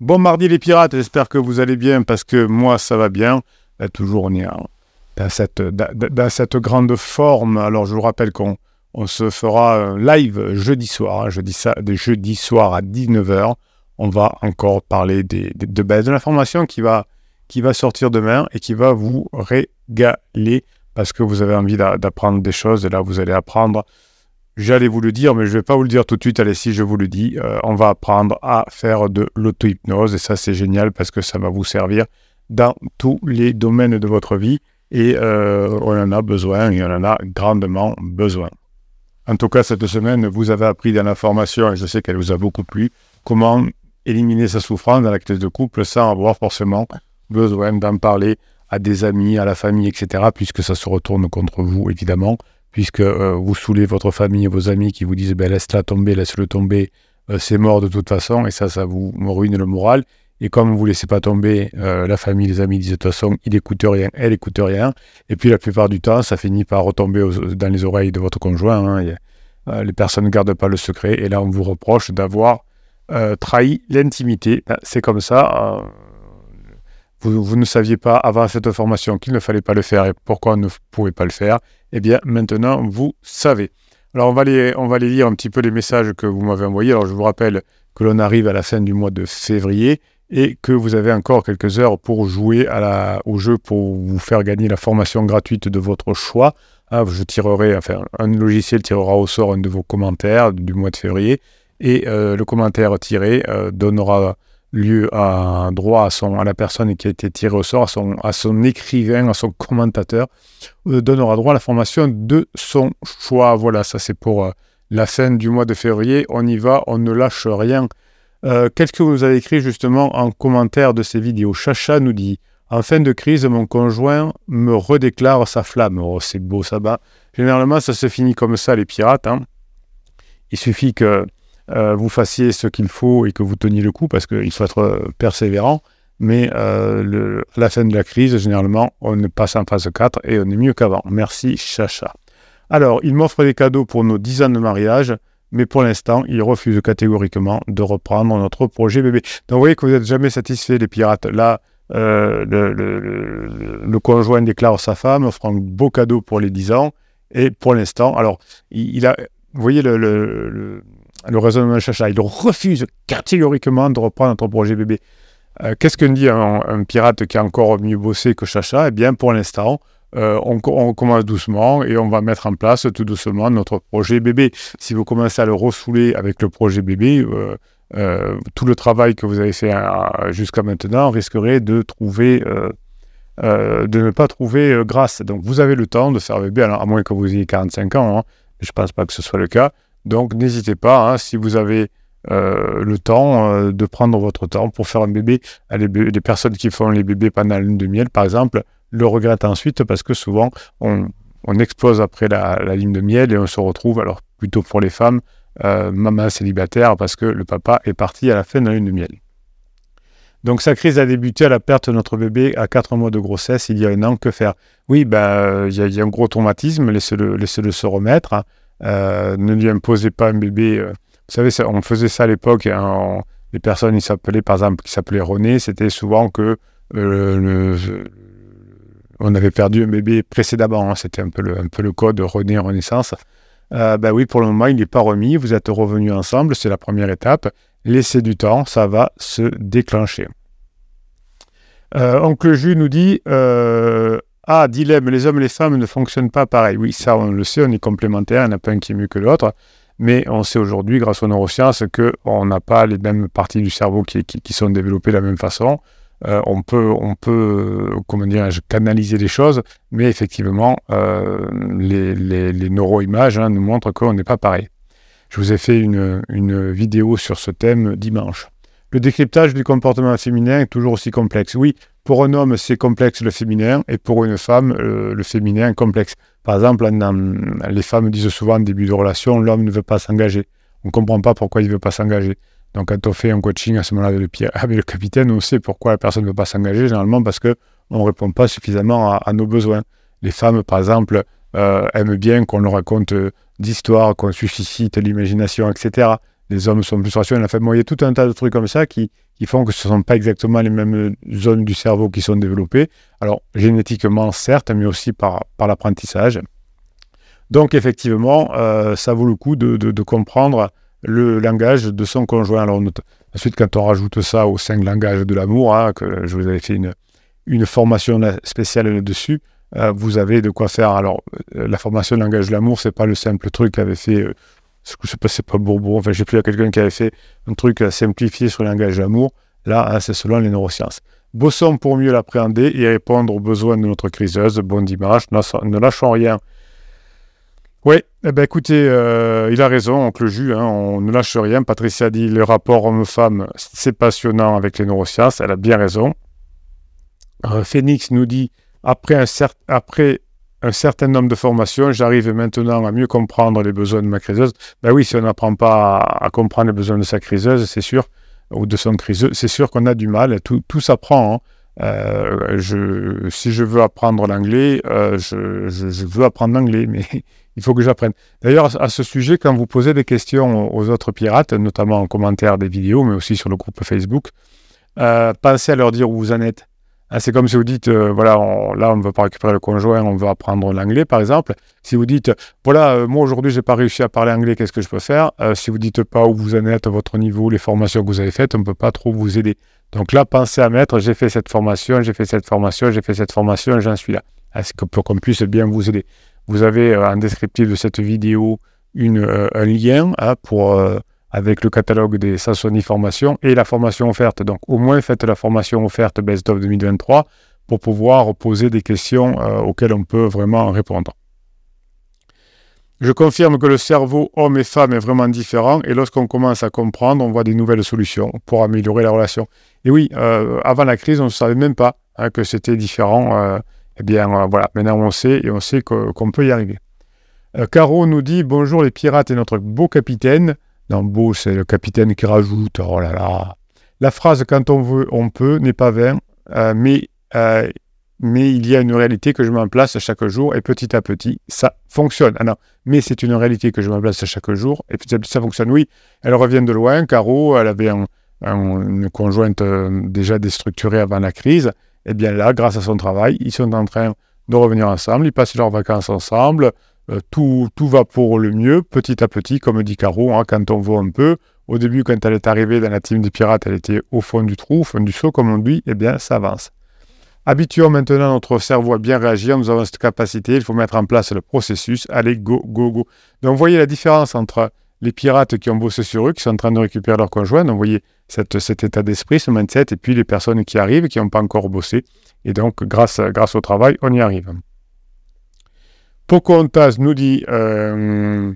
Bon mardi les pirates, j'espère que vous allez bien parce que moi ça va bien. toujours on est dans, cette, dans, cette grande forme. Alors je vous rappelle qu'on on se fera live jeudi soir, hein, jeudi, ça, jeudi soir à 19h. On va encore parler de, de l'information qui va, qui va sortir demain et qui va vous régaler parce que vous avez envie d'apprendre des choses. Et là, vous allez apprendre J'allais vous le dire, mais je ne vais pas vous le dire tout de suite. Allez, si je vous le dis, euh, on va apprendre à faire de l'auto-hypnose. Et ça, c'est génial parce que ça va vous servir dans tous les domaines de votre vie. Et euh, on en a besoin, et on en a grandement besoin. En tout cas, cette semaine, vous avez appris dans la formation, et je sais qu'elle vous a beaucoup plu, comment éliminer sa souffrance dans la crise de couple sans avoir forcément besoin d'en parler à des amis, à la famille, etc., puisque ça se retourne contre vous, évidemment puisque euh, vous saoulez votre famille et vos amis qui vous disent ben, laisse-la tomber, laisse-le tomber, euh, c'est mort de toute façon, et ça, ça vous ruine le moral. Et comme vous ne laissez pas tomber, euh, la famille, les amis disent de toute façon, il n'écoute rien, elle n'écoute rien. Et puis la plupart du temps, ça finit par retomber dans les oreilles de votre conjoint. Hein, les personnes ne gardent pas le secret, et là, on vous reproche d'avoir trahi l'intimité. Ben, c'est comme ça. Vous, ne saviez pas avant cette formation qu'il ne fallait pas le faire et pourquoi on ne pouvait pas le faire. Eh bien, maintenant, vous savez. Alors, on va, les, on va lire un petit peu les messages que vous m'avez envoyés. Alors, je vous rappelle que l'on arrive à la fin du mois de février et que vous avez encore quelques heures pour jouer au jeu pour vous faire gagner la formation gratuite de votre choix. Ah, je tirerai, enfin, un logiciel tirera au sort un de vos commentaires du mois de février et euh, le commentaire tiré euh, donnera lieu à droit à, son, à la personne qui a été tirée au sort, à son, écrivain, à son commentateur, euh, donnera droit à la formation de son choix. Voilà, ça c'est pour euh, la fin du mois de février. On y va, on ne lâche rien. Euh, Qu'est-ce que vous avez écrit justement en commentaire de ces vidéos? Chacha nous dit En fin de crise, mon conjoint me redéclare sa flamme. Oh, c'est beau ça va. Généralement, ça se finit comme ça, les pirates. Hein. Il suffit que euh, vous fassiez ce qu'il faut et que vous teniez le coup, parce qu'il faut être euh, persévérant. Mais euh, à la fin de la crise, généralement, on passe en phase 4 et on est mieux qu'avant. Merci, Chacha. Alors, il m'offre des cadeaux pour nos 10 ans de mariage, mais pour l'instant, il refuse catégoriquement de reprendre notre projet bébé. Donc, vous voyez que vous n'êtes jamais satisfait, les pirates. Là, le, conjoint déclare sa femme, offre un beau cadeau pour les 10 ans, et pour l'instant, alors, il, a, vous voyez le le raisonnement de Chacha. Il refuse catégoriquement de reprendre notre projet bébé. Euh, qu'est-ce que dit un, pirate qui a encore mieux bossé que Chacha? Eh bien, pour l'instant, euh, on, commence doucement et on va mettre en place tout doucement notre projet bébé. Si vous commencez à le ressouler avec le projet bébé, euh, tout le travail que vous avez fait jusqu'à maintenant risquerait de trouver, de ne pas trouver grâce. Donc, vous avez le temps de faire bébé, à moins que vous ayez 45 ans. Hein, je ne pense pas que ce soit le cas. Donc n'hésitez pas, hein, si vous avez euh, le temps, euh, de prendre votre temps pour faire un bébé. Les, personnes qui font les bébés pendant la lune de miel, par exemple, le regrettent ensuite parce que souvent on, explose après la, ligne de miel et on se retrouve, alors plutôt pour les femmes, euh, maman célibataire parce que le papa est parti à la fin de la lune de miel. Donc sa crise a débuté à la perte de notre bébé à 4 mois de grossesse il y a un an. Que faire? Oui, ben, il y, a un gros traumatisme, laissez-le laissez se remettre. Hein. Euh, ne lui imposez pas un bébé. Euh, vous savez, on faisait ça à l'époque. Hein, les personnes, ils s'appelaient, par exemple, qui s'appelaient René, c'était souvent que euh, on avait perdu un bébé précédemment. Hein, c'était un peu le, un peu le code René Renaissance. ben oui, pour le moment, il n'est pas remis. Vous êtes revenus ensemble, c'est la première étape. Laissez du temps, ça va se déclencher. Oncle Jus nous dit ah, dilemme, les hommes et les femmes ne fonctionnent pas pareil. Oui, ça, on le sait, on est complémentaires, il n'y en a pas un qui est mieux que l'autre. Mais on sait aujourd'hui, grâce aux neurosciences, qu'on n'a pas les mêmes parties du cerveau qui, sont développées de la même façon. Euh, on peut, on peut comment canaliser les choses, mais effectivement, euh, les, les, neuroimages hein, nous montrent qu'on n'est pas pareil. Je vous ai fait une, une vidéo sur ce thème dimanche. Le décryptage du comportement féminin est toujours aussi complexe. Oui, pour un homme, c'est complexe le féminin, et pour une femme, euh, le féminin complexe. Par exemple, les femmes disent souvent en début de relation, l'homme ne veut pas s'engager. On ne comprend pas pourquoi il ne veut pas s'engager. Donc quand on fait un coaching à ce moment-là avec, le capitaine, on sait pourquoi la personne ne veut pas s'engager, généralement parce qu'on ne répond pas suffisamment à, nos besoins. Les femmes, par exemple, euh, aiment bien qu'on leur raconte euh, d'histoires, qu'on suscite l'imagination, etc. les hommes sont plus rationnels. Enfin, bon, il y a tout un tas de trucs comme ça qui, font que ce ne sont pas exactement les mêmes zones du cerveau qui sont développées. Alors, génétiquement, certes, mais aussi par, l'apprentissage. Donc, effectivement, euh, ça vaut le coup de, comprendre le langage de son conjoint. Ensuite, quand on rajoute ça aux cinq langages de l'amour, hein, que je vous avais fait une, une formation spéciale là-dessus, euh, vous avez de quoi faire. Alors, euh, la formation langage de l'amour, c'est pas le simple truc qu'avait fait, euh, je sais pas, c'est pas Bourbon, enfin, j'ai plus à quelqu'un qui avait fait un truc simplifié sur le langage de l'amour. Là, hein, c'est selon les neurosciences. Bossons pour mieux l'appréhender et répondre aux besoins de notre criseuse. Bon dimanche, ne lâchons rien. Oui, eh ben écoutez, il a raison, oncle Jus, hein, on ne lâche rien. Patricia dit le rapport homme-femme, c'est passionnant avec les neurosciences, elle a bien raison. Phoenix nous dit après un, après un certain nombre de formations, j'arrive maintenant à mieux comprendre les besoins de ma criseuse. Ben oui, si on n'apprend pas à, comprendre les besoins de sa criseuse, c'est sûr, ou de son criseux, c'est sûr qu'on a du mal. Tout, tout s'apprend. Hein. Euh, si je veux apprendre l'anglais, euh, je, je, veux apprendre l'anglais, mais il faut que j'apprenne. D'ailleurs, à ce sujet, quand vous posez des questions aux autres pirates, notamment en commentaire des vidéos, mais aussi sur le groupe Facebook, euh, pensez à leur dire où vous en êtes. Ah, c'est comme si vous dites, euh, voilà, là, on ne veut pas récupérer le conjoint, on veut apprendre l'anglais, par exemple. Si vous dites, voilà, euh, moi aujourd'hui, j'ai pas réussi à parler anglais, qu'est-ce que je peux faire? Euh, Si vous dites pas où vous en êtes, votre niveau, les formations que vous avez faites, on ne peut pas trop vous aider. Donc là, pensez à mettre, j'ai fait cette formation, j'ai fait cette formation, j'ai fait cette formation, j'en suis là. Pour qu'on puisse bien vous aider Vous avez en descriptif de cette vidéo une, un lien hein, pour avec le catalogue des Sassoni formations et la formation offerte. Donc au moins faites la formation offerte Best of 2023 pour pouvoir poser des questions euh, auxquelles on peut vraiment répondre. Je confirme que le cerveau homme et femme est vraiment différent et lorsqu'on commence à comprendre, on voit des nouvelles solutions pour améliorer la relation. Et oui, euh, avant la crise, on ne savait même pas hein, que c'était différent. Euh, eh bien, voilà, maintenant on sait et on sait qu'on peut y arriver. Caro nous dit Bonjour les pirates et notre beau capitaine. Beau, c'est le capitaine qui rajoute. Oh là là. La phrase quand on veut, on peut n'est pas vain, euh, mais, euh, mais il y a une réalité que je mets place chaque jour et petit à petit, ça fonctionne. Ah non, mais c'est une réalité que je mets place chaque jour et petit à petit, ça fonctionne. Oui, elle revient de loin. Caro, elle avait une conjointe euh, déjà déstructurée avant la crise. Eh bien là, grâce à son travail, ils sont en train de revenir ensemble. Ils passent leurs vacances ensemble. Euh, tout, tout, va pour le mieux, petit à petit, comme dit Caro, hein, quand on voit un peu. Au début, quand elle est arrivée dans la team des pirates, elle était au fond du trou, au fond du saut, comme on dit, eh bien, ça avance. Habituons maintenant notre cerveau à bien réagir, nous avons cette capacité, il faut mettre en place le processus, allez, go, go, go. Donc, vous voyez la différence entre les pirates qui ont bossé sur eux, qui sont en train de récupérer leur conjoint, donc vous voyez cet état d'esprit, ce mindset, et puis les personnes qui arrivent, qui n'ont pas encore bossé. Et donc, grâce au travail, on y arrive. Pocahontas nous dit euh,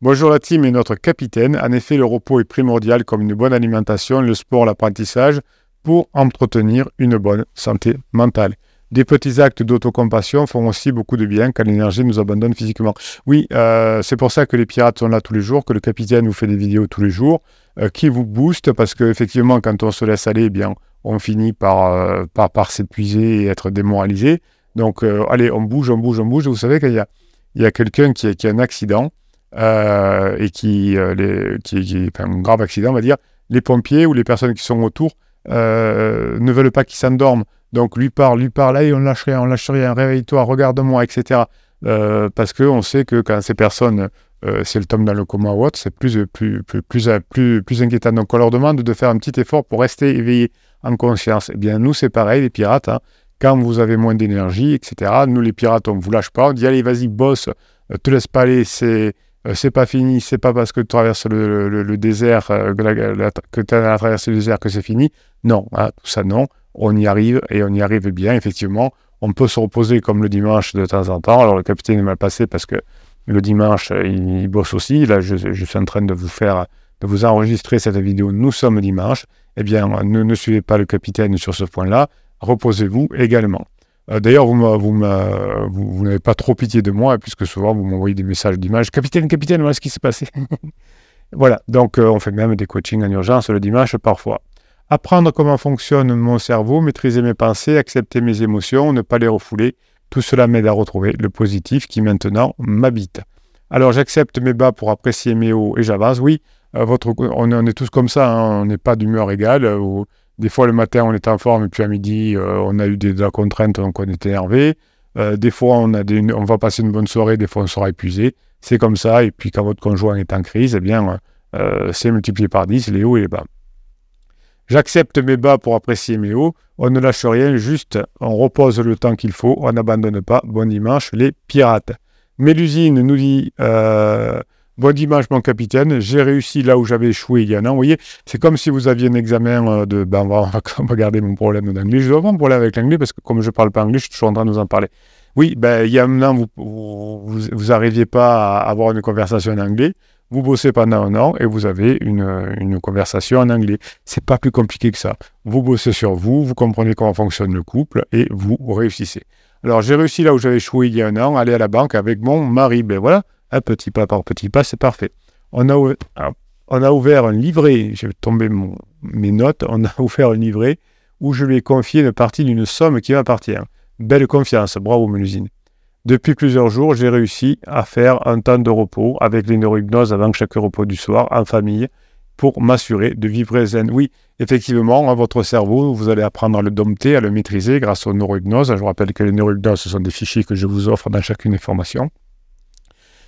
Bonjour la team et notre capitaine. En effet, le repos est primordial comme une bonne alimentation, le sport, l'apprentissage pour entretenir une bonne santé mentale. Des petits actes d'autocompassion font aussi beaucoup de bien quand l'énergie nous abandonne physiquement. Oui, euh, c'est pour ça que les pirates sont là tous les jours, que le capitaine vous fait des vidéos tous les jours, euh, qui vous boostent, parce qu'effectivement, quand on se laisse aller, eh bien, on finit par, par, par s'épuiser et être démoralisé. Donc, euh, allez, on bouge, on bouge, on bouge. Vous savez qu'il y a, a quelqu'un qui, a un accident euh, et qui, euh, qui, un grave accident, on va dire. Les pompiers ou les personnes qui sont autour ne veulent pas qu'il s'endorme. Donc, lui parle, lui parle, allez, on lâche rien, on lâche rien, réveille-toi, regarde-moi, etc. parce qu'on sait que quand ces personnes, si elles tombent dans le coma ou autre, c'est plus, plus, plus, plus inquiétant. Donc, on leur demande de faire un petit effort pour rester éveillé en conscience. Eh bien, nous, c'est pareil, les pirates. Hein, quand vous avez moins d'énergie, etc. Nous, les pirates, on ne vous lâche pas. On dit allez, vas-y, bosse, euh, te laisse pas aller, c'est. Euh, c'est pas fini, c'est pas parce que tu traverses le, désert, euh, que tu as traversé le désert que c'est fini. Non, hein, tout ça non. On y arrive et on y arrive bien, effectivement. On peut se reposer comme le dimanche de temps en temps. Alors le capitaine est mal passé parce que le dimanche, il, bosse aussi. Là, je, suis en train de vous faire, de vous enregistrer cette vidéo. Nous sommes dimanche. Eh bien, ne, ne suivez pas le capitaine sur ce point-là reposez-vous également. Euh, d'ailleurs, vous, n'avez pas trop pitié de moi, puisque souvent vous m'envoyez des messages d'image. Capitaine, capitaine, voilà ce qui s'est passé. voilà, donc euh, on fait même des coachings en urgence le dimanche parfois. Apprendre comment fonctionne mon cerveau, maîtriser mes pensées, accepter mes émotions, ne pas les refouler, tout cela m'aide à retrouver le positif qui maintenant m'habite. Alors j'accepte mes bas pour apprécier mes hauts et j'avance. Oui, votre, on, est tous comme ça, hein, on n'est pas d'humeur égale. Des fois, le matin, on est en forme, et puis à midi, on a eu des, de la contrainte, donc on est énervé. des fois, on, a des, on va passer une bonne soirée, des fois, on sera épuisé. C'est comme ça. Et puis, quand votre conjoint est en crise, eh bien, c'est multiplié par 10, les hauts et les bas. J'accepte mes bas pour apprécier mes hauts. On ne lâche rien, juste on repose le temps qu'il faut, on n'abandonne pas. Bon dimanche, les pirates. Mélusine nous dit euh, Bon dimanche, mon capitaine. J'ai réussi là où j'avais échoué il y a un an. Vous voyez, c'est comme si vous aviez un examen euh, de. Ben, on, va, regarder mon problème d'anglais. Je dois avoir un problème avec l'anglais parce que, comme je ne parle pas anglais, je suis toujours en train de vous en parler. Oui, ben, il y a un an, vous n'arriviez pas à avoir une conversation en anglais vous bossez pendant un an et vous avez une, conversation en anglais. C'est pas plus compliqué que ça. Vous bossez sur vous, vous comprenez comment fonctionne le couple et vous réussissez. Alors j'ai réussi là où j'avais échoué il y a un an, aller à la banque avec mon mari. Ben voilà, un petit pas par petit pas, c'est parfait. On a, ah, on a ouvert un livret, j'ai tombé mon, mes notes, on a ouvert un livret où je lui ai confié une partie d'une somme qui m'appartient. Belle confiance, bravo Melusine. Depuis plusieurs jours, j'ai réussi à faire un temps de repos avec les neurohypnoses avant chaque repos du soir en famille pour m'assurer de vivre zen. Oui, effectivement, à votre cerveau, vous allez apprendre à le dompter, à le maîtriser grâce aux neurohypnoses. Je vous rappelle que les neurohypnoses, ce sont des fichiers que je vous offre dans chacune des formations.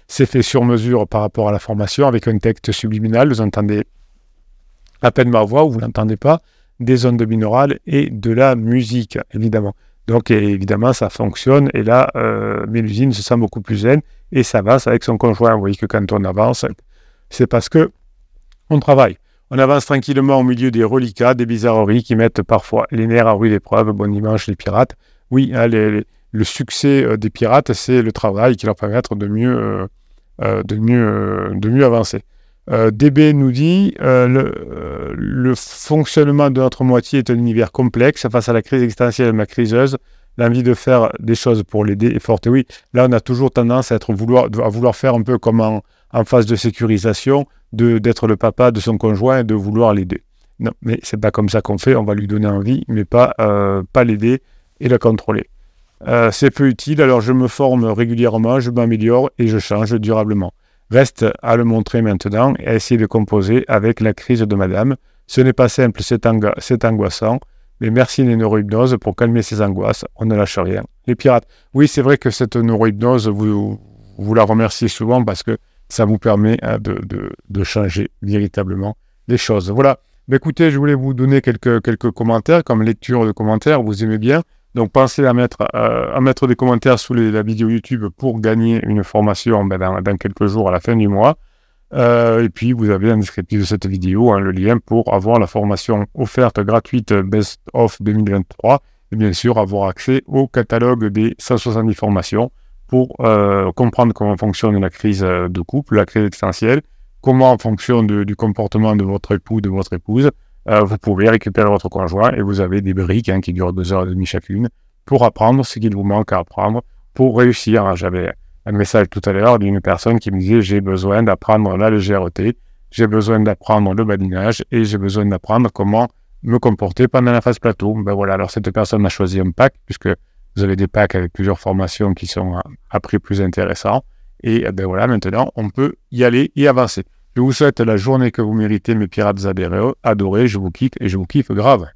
C'est fait sur mesure par rapport à la formation avec un texte subliminal. Vous entendez à peine ma voix ou vous n'entendez pas des ondes binaurales et de la musique, évidemment. Donc évidemment, ça fonctionne. Et là, euh, Mélusine se sent beaucoup plus zen et ça va avec son conjoint. Vous voyez que quand on avance, c'est parce que on travaille. On avance tranquillement au milieu des reliquats, des bizarreries qui mettent parfois les nerfs à rude épreuve. Bon dimanche, les pirates. Oui, hein, le succès euh, des pirates, c'est le travail qui leur permet de mieux, euh, de mieux, de mieux avancer. Euh, DB nous dit euh, le, fonctionnement de notre moitié est un univers complexe. Face à la crise existentielle de ma criseuse, l'envie de faire des choses pour l'aider est forte. oui, là, on a toujours tendance à, être vouloir, à vouloir faire un peu comme en, phase de sécurisation, d'être le papa de son conjoint et de vouloir l'aider. Non, mais c'est pas comme ça qu'on fait. On va lui donner envie, mais pas, euh, pas l'aider et la contrôler. C'est peu utile, alors je me forme régulièrement, je m'améliore et je change durablement. Reste à le montrer maintenant et à essayer de composer avec la crise de madame. Ce n'est pas simple, c'est angoissant, mais merci les neurohypnoses pour calmer ces angoisses. On ne lâche rien. Les pirates. Oui, c'est vrai que cette neurohypnose, vous, vous la remerciez souvent parce que ça vous permet hein, de, de, changer véritablement les choses. Voilà. Mais écoutez, je voulais vous donner quelques, quelques commentaires, comme lecture de commentaires, vous aimez bien. Donc pensez à mettre, euh, à mettre des commentaires sous la vidéo YouTube pour gagner une formation ben, dans, quelques jours à la fin du mois. Euh, et puis vous avez un descriptif de cette vidéo, hein, le lien pour avoir la formation offerte gratuite Best of 2023 et bien sûr avoir accès au catalogue des 170 formations pour euh, comprendre comment fonctionne la crise de couple, la crise existentielle, comment en fonction du comportement de votre époux, de votre épouse, euh, vous pouvez récupérer votre conjoint et vous avez des briques hein, qui durent deux heures et demie chacune pour apprendre ce qu'il vous manque à apprendre pour réussir. J'avais un message tout à l'heure d'une personne qui me disait j'ai besoin d'apprendre la légèreté, j'ai besoin d'apprendre le badinage et j'ai besoin d'apprendre comment me comporter pendant la phase plateau. Ben voilà, alors cette personne a choisi un pack puisque vous avez des packs avec plusieurs formations qui sont à prix plus intéressants. Et ben voilà, maintenant, on peut y aller et avancer. Je vous souhaite la journée que vous méritez, mes pirates adorés. Je vous kiffe et je vous kiffe grave.